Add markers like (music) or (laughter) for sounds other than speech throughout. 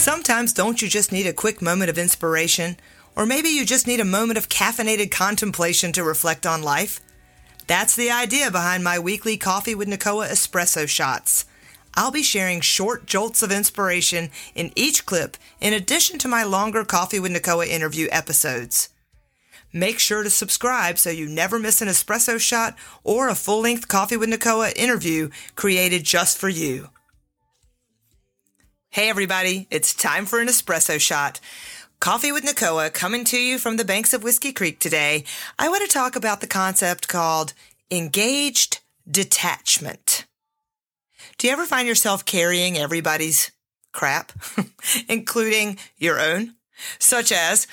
Sometimes don't you just need a quick moment of inspiration? Or maybe you just need a moment of caffeinated contemplation to reflect on life? That's the idea behind my weekly Coffee with Nicoa espresso shots. I'll be sharing short jolts of inspiration in each clip in addition to my longer Coffee with Nicoa interview episodes. Make sure to subscribe so you never miss an espresso shot or a full length Coffee with Nicoa interview created just for you. Hey, everybody, it's time for an espresso shot. Coffee with Nicoa coming to you from the banks of Whiskey Creek today. I want to talk about the concept called engaged detachment. Do you ever find yourself carrying everybody's crap, (laughs) including your own? Such as,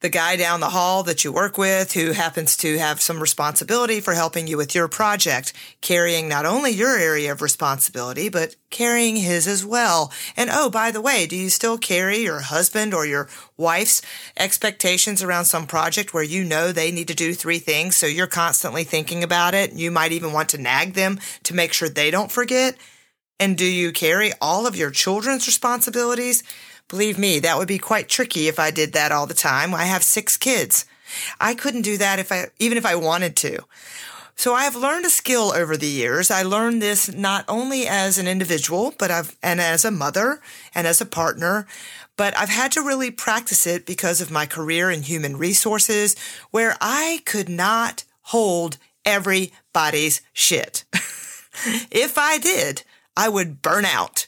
the guy down the hall that you work with who happens to have some responsibility for helping you with your project, carrying not only your area of responsibility, but carrying his as well. And oh, by the way, do you still carry your husband or your wife's expectations around some project where you know they need to do three things? So you're constantly thinking about it. You might even want to nag them to make sure they don't forget. And do you carry all of your children's responsibilities? Believe me, that would be quite tricky if I did that all the time. I have six kids. I couldn't do that if I, even if I wanted to. So I have learned a skill over the years. I learned this not only as an individual, but I've, and as a mother and as a partner, but I've had to really practice it because of my career in human resources where I could not hold everybody's shit. (laughs) if I did, I would burn out.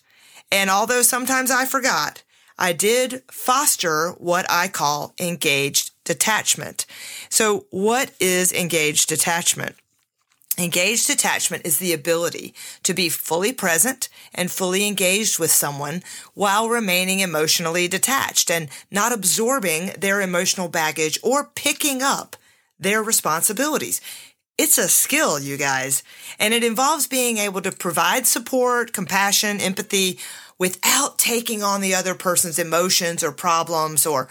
And although sometimes I forgot, I did foster what I call engaged detachment. So what is engaged detachment? Engaged detachment is the ability to be fully present and fully engaged with someone while remaining emotionally detached and not absorbing their emotional baggage or picking up their responsibilities. It's a skill, you guys, and it involves being able to provide support, compassion, empathy, without taking on the other person's emotions or problems or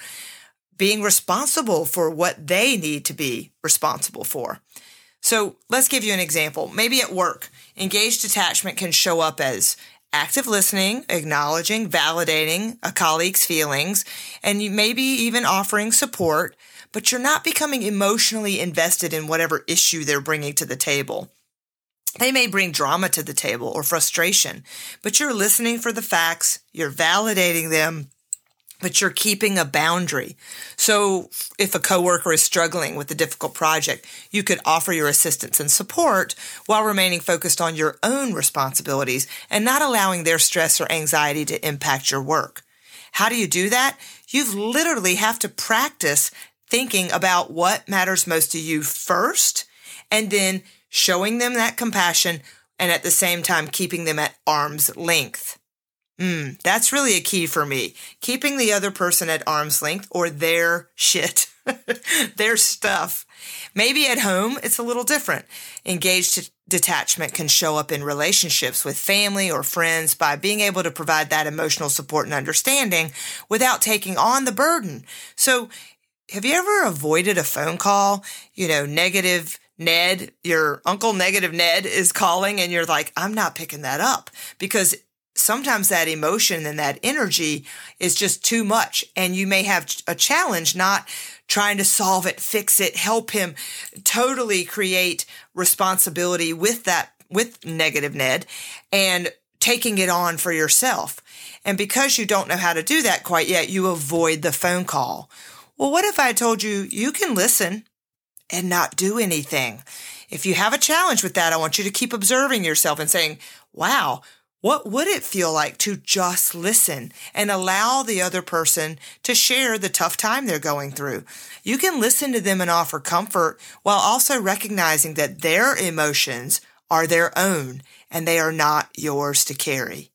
being responsible for what they need to be responsible for. So let's give you an example. Maybe at work, engaged detachment can show up as active listening, acknowledging, validating a colleague's feelings, and maybe even offering support, but you're not becoming emotionally invested in whatever issue they're bringing to the table. They may bring drama to the table or frustration, but you're listening for the facts, you're validating them, but you're keeping a boundary. So if a coworker is struggling with a difficult project, you could offer your assistance and support while remaining focused on your own responsibilities and not allowing their stress or anxiety to impact your work. How do you do that? You've literally have to practice thinking about what matters most to you first and then showing them that compassion and at the same time keeping them at arm's length. Mm, that's really a key for me. Keeping the other person at arm's length or their shit, (laughs) their stuff. Maybe at home, it's a little different. Engaged detachment can show up in relationships with family or friends by being able to provide that emotional support and understanding without taking on the burden. So, have you ever avoided a phone call, you know, negative Ned, your uncle negative Ned is calling and you're like, I'm not picking that up because sometimes that emotion and that energy is just too much. And you may have a challenge not trying to solve it, fix it, help him totally create responsibility with that, with negative Ned and taking it on for yourself. And because you don't know how to do that quite yet, you avoid the phone call. Well, what if I told you you can listen and not do anything. If you have a challenge with that, I want you to keep observing yourself and saying, wow, what would it feel like to just listen and allow the other person to share the tough time they're going through? You can listen to them and offer comfort while also recognizing that their emotions are their own and they are not yours to carry.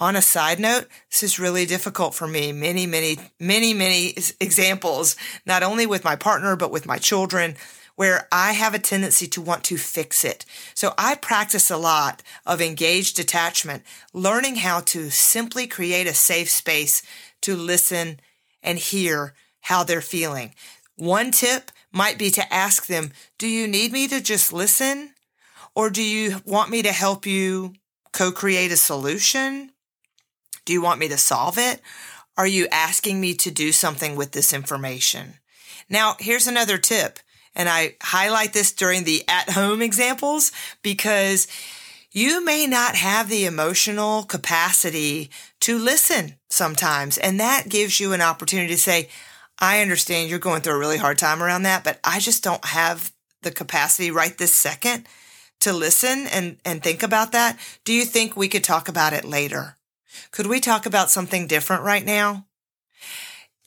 On a side note, this is really difficult for me. Many, many, many, many examples, not only with my partner, but with my children, where I have a tendency to want to fix it. So I practice a lot of engaged detachment, learning how to simply create a safe space to listen and hear how they're feeling. One tip might be to ask them, do you need me to just listen? Or do you want me to help you co-create a solution? Do you want me to solve it? Are you asking me to do something with this information? Now, here's another tip. And I highlight this during the at home examples because you may not have the emotional capacity to listen sometimes. And that gives you an opportunity to say, I understand you're going through a really hard time around that, but I just don't have the capacity right this second to listen and, and think about that. Do you think we could talk about it later? Could we talk about something different right now?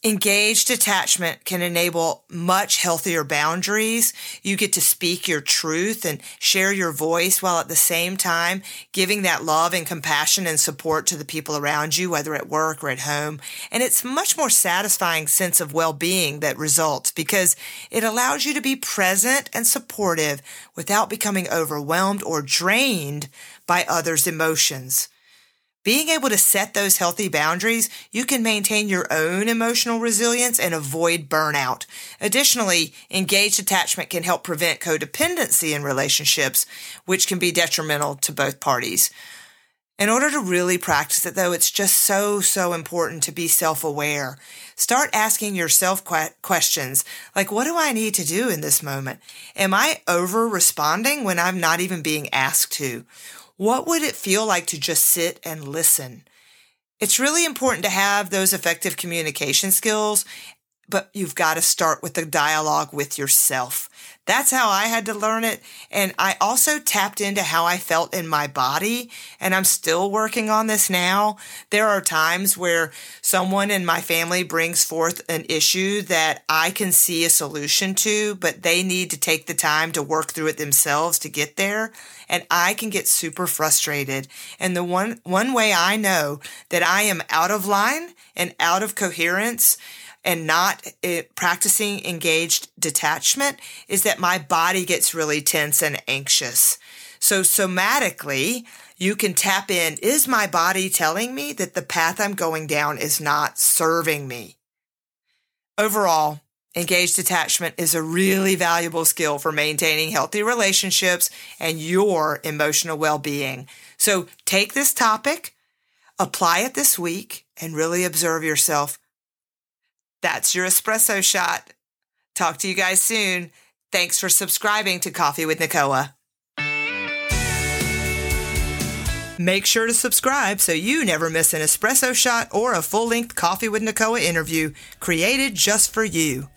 Engaged detachment can enable much healthier boundaries. You get to speak your truth and share your voice while at the same time giving that love and compassion and support to the people around you, whether at work or at home. And it's much more satisfying sense of well-being that results because it allows you to be present and supportive without becoming overwhelmed or drained by others' emotions. Being able to set those healthy boundaries, you can maintain your own emotional resilience and avoid burnout. Additionally, engaged detachment can help prevent codependency in relationships, which can be detrimental to both parties. In order to really practice it though, it's just so, so important to be self-aware. Start asking yourself questions like, what do I need to do in this moment? Am I over responding when I'm not even being asked to? What would it feel like to just sit and listen? It's really important to have those effective communication skills, but you've got to start with the dialogue with yourself. That's how I had to learn it. And I also tapped into how I felt in my body. And I'm still working on this now. There are times where someone in my family brings forth an issue that I can see a solution to, but they need to take the time to work through it themselves to get there. And I can get super frustrated. And the one, one way I know that I am out of line and out of coherence and not uh, practicing engaged detachment is that my body gets really tense and anxious. So somatically, you can tap in. Is my body telling me that the path I'm going down is not serving me? Overall, engaged detachment is a really valuable skill for maintaining healthy relationships and your emotional well-being. So take this topic, apply it this week, and really observe yourself that's your espresso shot. Talk to you guys soon. Thanks for subscribing to Coffee with Nicoa. Make sure to subscribe so you never miss an espresso shot or a full length Coffee with Nicoa interview created just for you.